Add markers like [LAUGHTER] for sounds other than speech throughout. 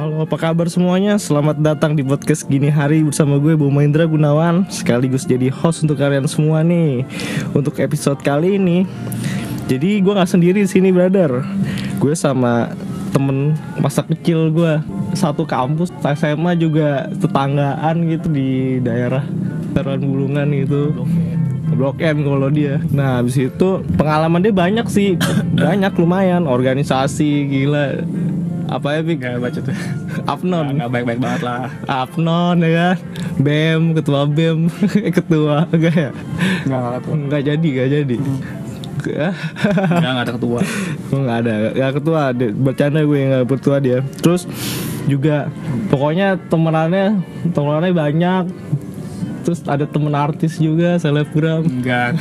Halo, apa kabar semuanya? Selamat datang di podcast Gini Hari bersama gue Buma Indra Gunawan Sekaligus jadi host untuk kalian semua nih Untuk episode kali ini. Jadi gue gak sendiri di sini brother. Gue sama temen masa kecil gue Satu kampus, SMA juga tetanggaan gitu di daerah Taruhan Bulungan gitu. Blok M kalau dia. Nah habis itu pengalaman dia banyak sih. [COUGHS] Banyak lumayan. Organisasi gila Apa ya Pik? Gak baca tuh. [LAUGHS] Apnon Gak baik-baik banget lah. Apnon ya kan? BEM Ketua BEM. [LAUGHS] Ketua Enggak ya? Gak gak ketua. Enggak jadi Enggak jadi. [LAUGHS] Gak gak ada ketua. Oh, nggak ada. Nggak ketua bercanda gue nggak bertua dia. Terus juga pokoknya temenannya temenannya banyak. Terus ada temen artis juga selebgram. Enggak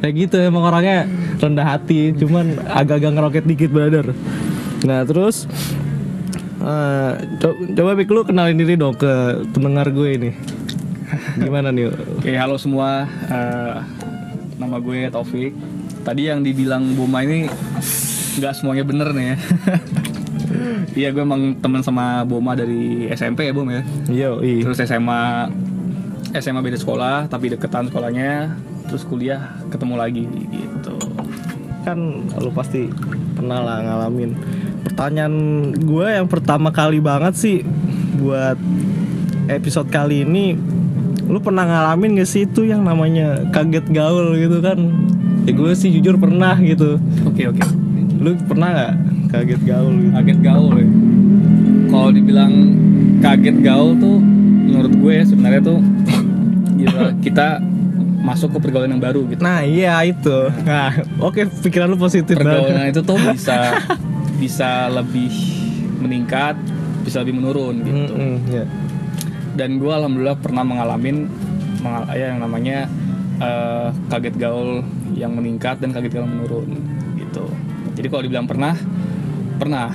kayak gitu emang orangnya rendah hati. Cuman agak-agak ngeroket dikit brother nah terus eh, co- coba Pik lu kenalin diri dong ke pendengar gue ini. [LAUGHS] Gimana nih Oke halo semua Eh, Nama gue Taufik. Tadi yang dibilang Buma ini Gak semuanya bener nih ya. [LAUGHS] Iya gue emang temen sama Boma dari SMP ya Bom ya? Yo i Terus SMA SMA beda sekolah tapi deketan sekolahnya. Terus kuliah ketemu lagi gitu. Kan lu pasti pernah lah ngalamin pertanyaan gue yang pertama kali banget sih buat episode kali ini lu pernah ngalamin gak sih itu yang namanya kaget gaul gitu kan? Ya gue sih jujur pernah gitu. Oke oke. Lu pernah nggak kaget gaul gitu? Kaget gaul ya. Kalau dibilang kaget gaul tuh menurut gue ya sebenarnya tuh gila, kita masuk ke pergaulan yang baru gitu. nah iya itu. Nah oke pikiran lu positif banget. Pergaulan itu tuh bisa [LAUGHS] bisa lebih meningkat, bisa lebih menurun gitu. Mm-mm, ya. Dan gue alhamdulillah pernah mengalamin mengal- ya yang namanya eh, kaget gaul yang meningkat dan kaget gaul yang menurun gitu. Jadi kalau dibilang pernah, pernah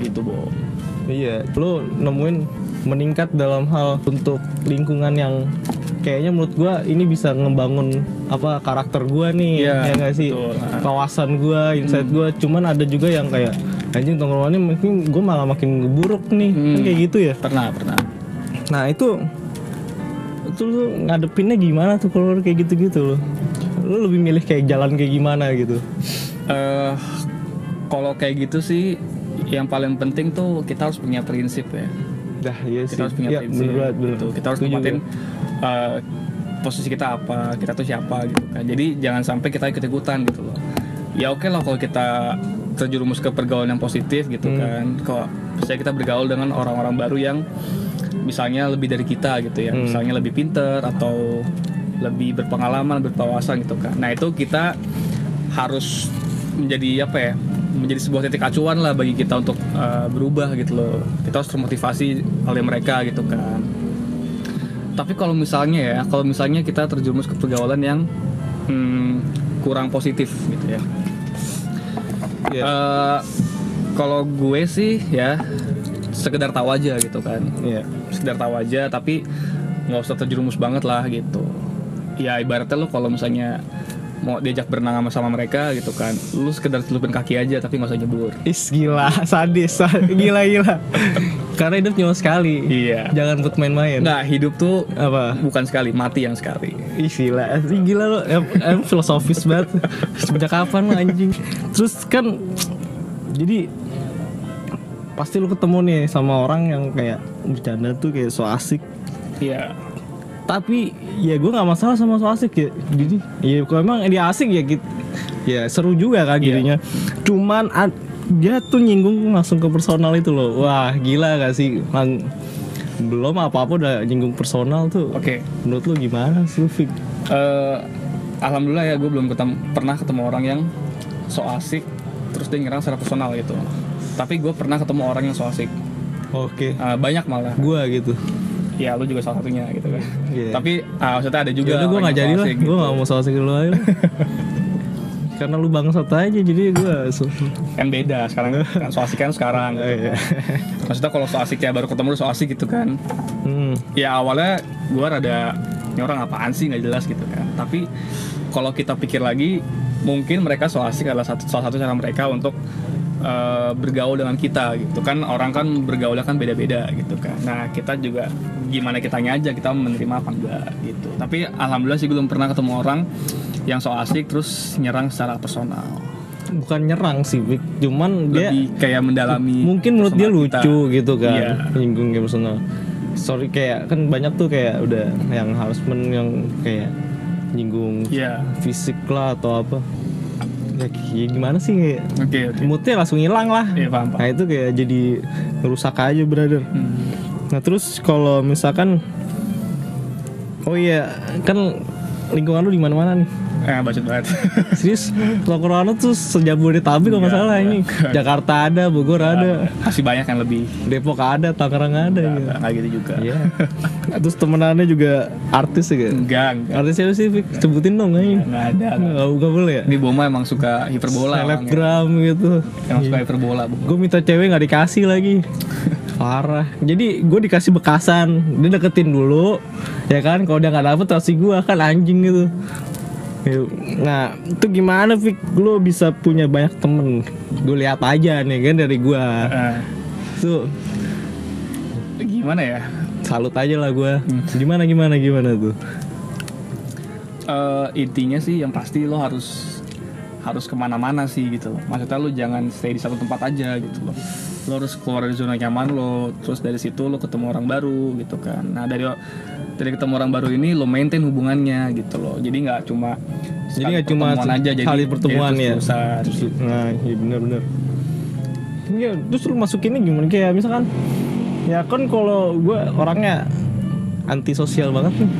gitu, Bo. Iya, lu nemuin meningkat dalam hal untuk lingkungan yang kayaknya menurut gua ini bisa ngebangun apa karakter gua nih Iya, ya nggak sih betul. Nah. kawasan gua insight gua cuman ada juga yang kayak anjing tongkrongannya mungkin gua malah makin buruk nih kan Hmm. kayak gitu ya Pernah, pernah. nah itu itu lu ngadepinnya gimana tuh kalau kayak gitu-gitu lo lu lebih milih kayak jalan kayak gimana gitu eh kalau kayak gitu sih yang paling penting tuh kita harus punya prinsip ya. dah iya sih Kita harus punya prinsip. bener bener. gitu. Kita harus gua. eh, posisi kita apa, kita tuh siapa gitu kan. Jadi jangan sampai kita ikut-ikutan gitu loh. Ya oke lah kalau kita terjerumus ke pergaulan yang positif gitu Hmm. kan. Kok misalnya kita bergaul dengan orang-orang baru yang misalnya lebih dari kita gitu ya. Hmm. Misalnya lebih pinter atau lebih berpengalaman, berwawasan gitu kan. Nah, itu kita harus menjadi apa ya? menjadi sebuah titik acuan lah bagi kita untuk uh, berubah gitu loh. Kita harus termotivasi oleh mereka gitu kan. Tapi kalau misalnya ya, kalau misalnya kita terjerumus ke pergaulan yang hmm, kurang positif gitu ya. Iya. Eh, kalau gue sih ya sekedar tahu aja gitu kan. Iya. Sekedar tahu aja tapi nggak usah terjerumus banget lah gitu. Ya ibaratnya lo kalau misalnya mau diajak berenang sama sama mereka gitu kan, lu sekedar celupin kaki aja tapi nggak usah nyebur. Is gila, [LAUGHS] sadis, sa- gila gila. [LAUGHS] Karena hidup cuma sekali. Iya. Jangan buat main-main. Nggak hidup tuh Apa? bukan sekali, mati yang sekali. Ih gila, gila lo, em, em filosofis banget. [LAUGHS] Sejak kapan lo anjing? Terus kan, jadi pasti lu ketemu nih sama orang yang kayak bercanda tuh kayak so asik. Iya. Tapi ya gue nggak masalah sama so asik ya. Jadi ya kalau emang dia asik ya gitu. Ya seru juga kan Iya. jadinya. Cuman ad- dia tuh nyinggung langsung ke personal itu loh. Wah gila gak sih? Lang- belum apa-apa udah nyinggung personal tuh. Oke. Menurut lu gimana sih Fik? Eh, alhamdulillah ya gue belum ketemu, pernah ketemu orang yang so asik terus dia nyerang secara personal gitu. Tapi gue pernah ketemu orang yang so asik. Oke. Eh, banyak malah. Gua gitu. Ya lu juga salah satunya gitu kan. Iya. Tapi ah, maksudnya ada juga. Ya gue nggak jadi lah. Gue gitu. nggak mau so asik dulu aja. [LAUGHS] Karena lu bangsat aja jadi gue. Kan beda sekarang kan so asik kan sekarang. Gitu. iya. Maksudnya kalau so asik ya baru ketemu lu so asik gitu kan. Hmm. Ya awalnya gue rada ini orang apaan sih nggak jelas gitu kan. Tapi kalau kita pikir lagi mungkin mereka so asik adalah satu, salah satu cara mereka untuk eh, bergaul dengan kita gitu kan orang kan bergaulnya kan beda-beda gitu kan nah kita juga gimana kitanya aja kita menerima apa enggak gitu tapi alhamdulillah sih belum pernah ketemu orang yang so asik terus nyerang secara personal bukan nyerang sih Vic. cuman dia lebih kayak mendalami mungkin menurut dia personal kita. lucu gitu kan Iya. menyinggung game personal sorry kayak kan banyak tuh kayak udah yang harassment yang kayak nyinggung Iya. fisik lah atau apa ya, gimana sih? Kayak oke oke. Moodnya langsung hilang lah. Iya, paham, paham. nah itu kayak jadi ngerusak aja brother. Hmm. nah terus kalau misalkan oh iya kan lingkungan lu di mana mana nih eh bacot banget [LAUGHS] serius tongkrongan tuh sejabodetabek kalau nggak Enggak, salah ini enggak. [LAUGHS] Jakarta ada Bogor ada masih banyak yang lebih Depok ada Tangerang ada gitu. nggak gitu juga Iya. [LAUGHS] Terus temenannya juga artis ya enggak enggak Artis siapa sih? Sebutin dong aja. nggak ada Nggak, nggak boleh ya? ini Boma emang suka hiperbola. Selebgram gitu. emang suka hiperbola. Gue minta cewek nggak dikasih lagi. Parah. Jadi gue dikasih bekasan. Dia deketin dulu, ya kan? Kalau dia nggak dapet kasih gue kan anjing gitu. Ya, Nah, itu gimana Vic? Lo bisa punya banyak temen Gue lihat aja nih kan dari gue Eh, Tuh gimana ya salut aja lah gue Gimana gimana gimana tuh Eh, intinya sih yang pasti lo harus harus ke mana-mana sih gitu loh. Maksudnya lo jangan stay di satu tempat aja gitu loh. Lo harus keluar dari zona nyaman lo, terus dari situ lo ketemu orang baru gitu kan. Nah dari dari ketemu orang baru ini lo maintain hubungannya gitu loh. Jadi nggak cuma Jadi nggak cuma aja, jadi sekali pertemuan jadi ya. terus-terusan gitu. Nah, iya benar-benar. Ya, terus lu masukinnya gimana? Kayak misalkan, ya kan kalau gue orangnya antisosial banget nih,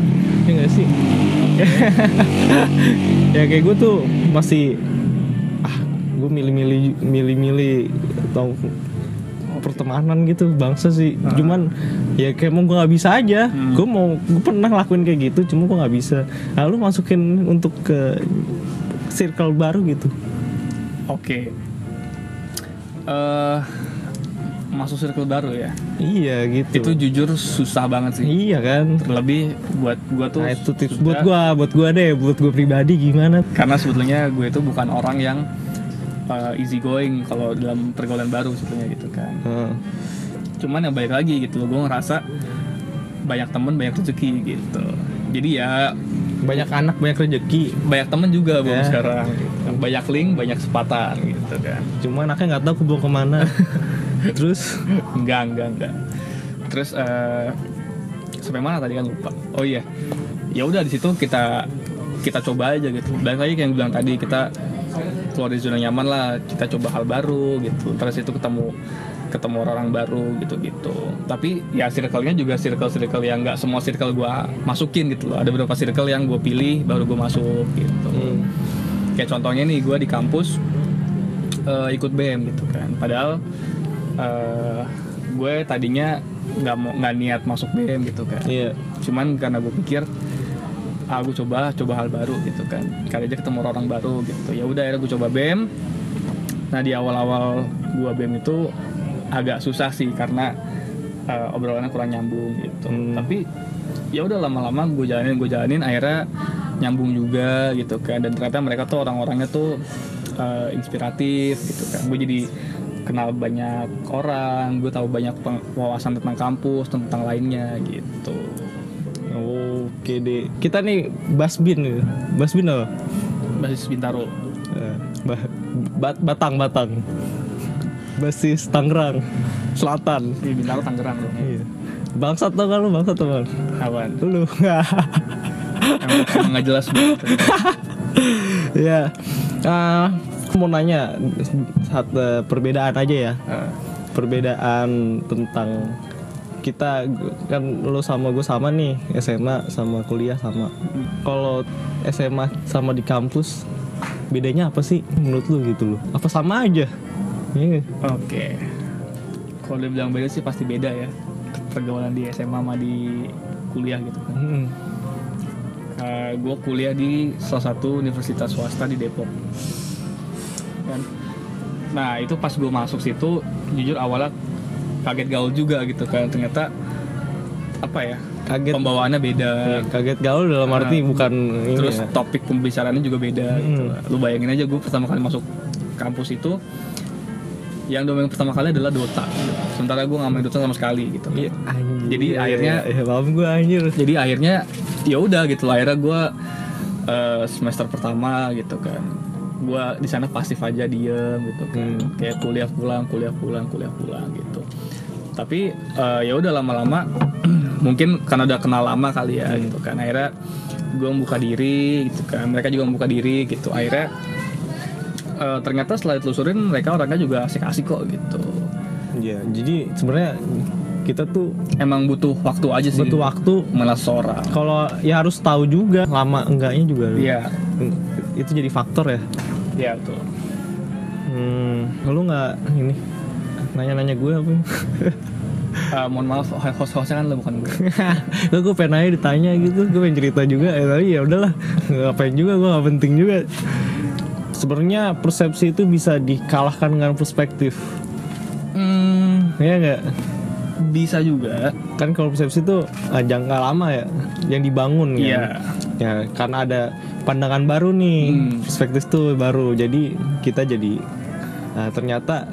ya nggak sih? [LAUGHS] ya kayak gue tuh masih ah, gue milih-milih milih-milih tau pertemanan gitu bangsa sih. Cuman ya kayak mau gue nggak bisa aja. Gue mau gue pernah lakuin kayak gitu cuma gue nggak bisa. Lalu masukin untuk ke circle baru gitu. Oke. Eh masuk circle baru ya. iya gitu. Itu jujur susah banget sih. iya kan? Terlebih buat gua tuh nah itu tips buat gue buat gue deh buat gue pribadi gimana? Karena sebetulnya gue itu bukan orang yang uh, easy going kalau dalam pergaulan baru sebetulnya gitu kan. Heeh. cuman yang balik lagi gitu loh gue ngerasa banyak temen banyak rezeki gitu. Jadi ya banyak anak banyak rezeki. banyak temen juga bang Ya. sekarang gitu. banyak link banyak kesempatan gitu kan. Cuma anaknya nggak tahu kebawa ke mana. [LAUGHS] Terus? Enggak enggak enggak terus eh sampai mana tadi kan lupa. Oh iya. Ya udah di situ kita kita coba aja gitu. Balik lagi kayak yang bilang tadi kita keluar dari zona nyaman lah kita coba hal baru gitu. Terus itu ketemu ketemu orang baru gitu gitu tapi ya circle-nya juga circle circle yang nggak semua circle gua masukin gitu loh. Ada beberapa circle yang gue pilih baru gue masuk gitu. Hmm. kayak contohnya nih gue di kampus eh, ikut BM gitu kan. Padahal eh, gue tadinya nggak mau nggak niat masuk BM gitu kan. Iya. Cuman karena gue pikir ah gue coba coba hal baru gitu kan. Kali aja ketemu orang baru gitu. Ya udah akhirnya gue coba BM nah di awal-awal gue BM itu agak susah sih karena eh, obrolannya kurang nyambung gitu. Hmm. tapi ya udah lama-lama gue jalanin gue jalanin akhirnya nyambung juga gitu kan. Dan ternyata mereka tuh orang-orangnya tuh eh, inspiratif gitu kan. Gue jadi kenal banyak orang gue tahu banyak wawasan tentang kampus tentang lainnya gitu oke deh kita nih basbin nih basbin apa? Basis Bintaro. Eh, ba- bat- batang batang. Basis Tangerang Selatan. Di Bintaro Tangerang dong. Iya. Bangsat tau kan lu? Bangsat tau kan Apaan? lu. Emang nggak jelas banget. [LAUGHS] Ya ah aku mau nanya satu perbedaan aja ya. Eh, perbedaan tentang kita kan lu sama gue sama nih SMA sama kuliah sama. Kalau SMA sama di kampus bedanya apa sih menurut lu gitu loh? Apa sama aja? Nggak? oke. Kalau dia bilang beda sih pasti beda ya pergaulan di SMA sama di kuliah gitu kan. Hmm. gue kuliah di salah satu universitas swasta di Depok. Kan? Nah itu pas gue masuk situ jujur awalnya kaget gaul juga gitu kan ternyata apa ya kaget pembawaannya beda kaget gaul dalam arti Nah, bukan ini terus ya. topik pembicaraannya juga beda gitu Hmm. lah. lu bayangin aja gue pertama kali masuk kampus itu yang domain pertama kali adalah Dota sementara gue nggak main Dota sama sekali gitu Iya, anjir. Jadi Iya, akhirnya- iya, iya, paham gue anjir. jadi akhirnya ya udah gitu lah akhirnya gue eh, semester pertama gitu kan gue di sana pasif aja diem gitu kan. Hmm. kayak kuliah pulang kuliah pulang kuliah pulang gitu. Tapi eh, ya udah lama-lama [CLEARS THROAT] mungkin karena udah kenal lama kali ya gitu kan. Akhirnya gue membuka diri gitu kan. Mereka juga membuka diri gitu. Akhirnya eh, ternyata setelah ditelusurin mereka orangnya juga asik-asik kok gitu. Iya, jadi sebenarnya kita tuh emang butuh waktu aja sih. Butuh waktu. Malah seorang kalau ya harus tahu juga lama enggaknya juga. Iya itu jadi faktor ya? Iya tuh hmm, lu nggak ini nanya-nanya gue apa? [LAUGHS] Eh, mohon maaf host-hostnya kan lo bukan gue. [LAUGHS] Lu gue pengen nanya ditanya gitu gue pengen cerita juga. Ya tapi ya udahlah ngapain juga gue gak penting juga. Sebenarnya persepsi itu bisa dikalahkan dengan perspektif. Hmm, ya nggak bisa juga. Kan kalau persepsi itu ah, jangka lama ya yang dibangun kan. Iya. ya karena ada pandangan baru nih Hmm. perspektif tuh baru. Jadi kita jadi ah, ternyata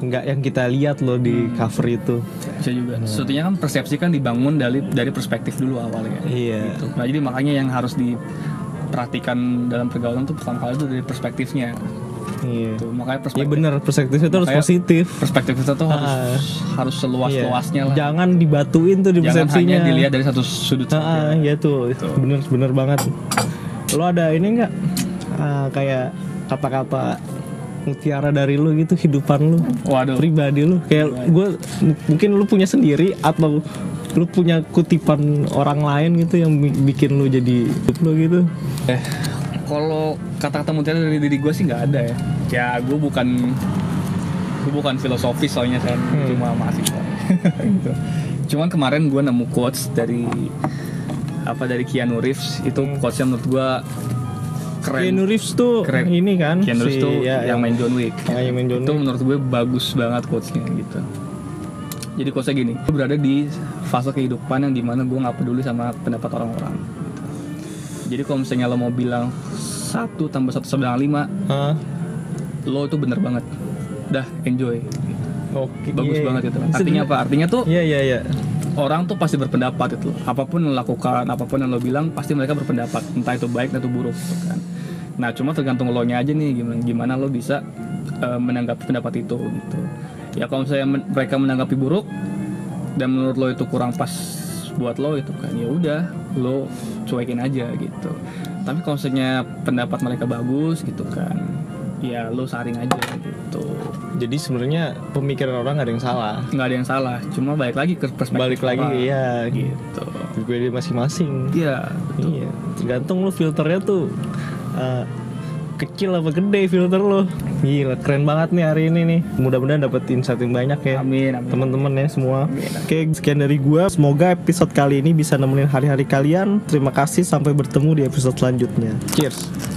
nggak yang kita lihat loh di Hmm. cover itu. Bisa juga. Sesuatunya kan persepsi kan dibangun dari dari perspektif dulu awalnya. Iya. Gitu. nah jadi makanya yang harus diperhatikan dalam pergaulan tuh pertama kali itu dari perspektifnya iya. Tuh makanya Iya perspektif bener. Perspektif itu harus positif. perspektif kita tuh harus Ah. harus seluas luasnya Iya. lah. Jangan dibatuin tuh di jangan persepsinya. hanya dilihat dari satu sudut Ah, saja. iya tuh, bener bener banget. Lo ada ini nggak? Ah, kayak kata-kata mutiara dari lu gitu kehidupan lu waduh. Pribadi lu kayak gue mungkin lu punya sendiri atau lu punya kutipan orang lain gitu yang bi- bikin lu jadi hidup lu gitu? Eh, kalau kata-kata mutiara dari diri gue sih nggak ada ya. Ya gue bukan gue bukan filosofis soalnya kan cuma mahasiswa. [LAUGHS] gitu. Cuman kemarin gue nemu quotes dari apa dari Keanu Reeves itu quotesnya menurut gue keren. Keanu Reeves tuh Keren. ini kan Keanu Reeves si- tuh ya, yang main John Wick. Ah, yang main John itu menurut gue bagus banget quotesnya gitu. Jadi quotesnya gini, gue berada di fase kehidupan yang di mana gue nggak peduli sama pendapat orang-orang. Jadi kalau misalnya lo mau bilang satu tambah satu sama dengan lima, lo itu bener banget. Dah enjoy. Oke, Bagus iya. banget itu. Artinya apa? Artinya tuh Iya iya iya. orang tuh pasti berpendapat itu. Apa pun yang lo lakukan, apa pun yang lo bilang, pasti mereka berpendapat. Entah itu baik atau buruk, gitu kan. Nah, cuma tergantung lo nya aja nih gimana, gimana lo bisa eh, menanggapi pendapat itu gitu. Ya kalau misalnya men- mereka menanggapi buruk dan menurut lo itu kurang pas buat lo itu kan ya udah lo cuekin aja gitu. Tapi kalau misalnya pendapat mereka bagus gitu kan, ya lo saring aja gitu. Jadi sebenarnya pemikiran orang gak ada yang salah. nggak ada yang salah cuma balik lagi ke perspektif Balik lagi orang. iya gitu gue masing-masing. iya Iya, tergantung lu filternya tuh eh, kecil apa gede filter lo. Gila, keren banget nih hari ini nih. Mudah-mudahan dapet insight yang banyak ya. amin amin Teman-teman ya semua. Amin. Oke, sekian dari gua. Semoga episode kali ini bisa nemenin hari-hari kalian. Terima kasih sampai bertemu di episode selanjutnya. Cheers.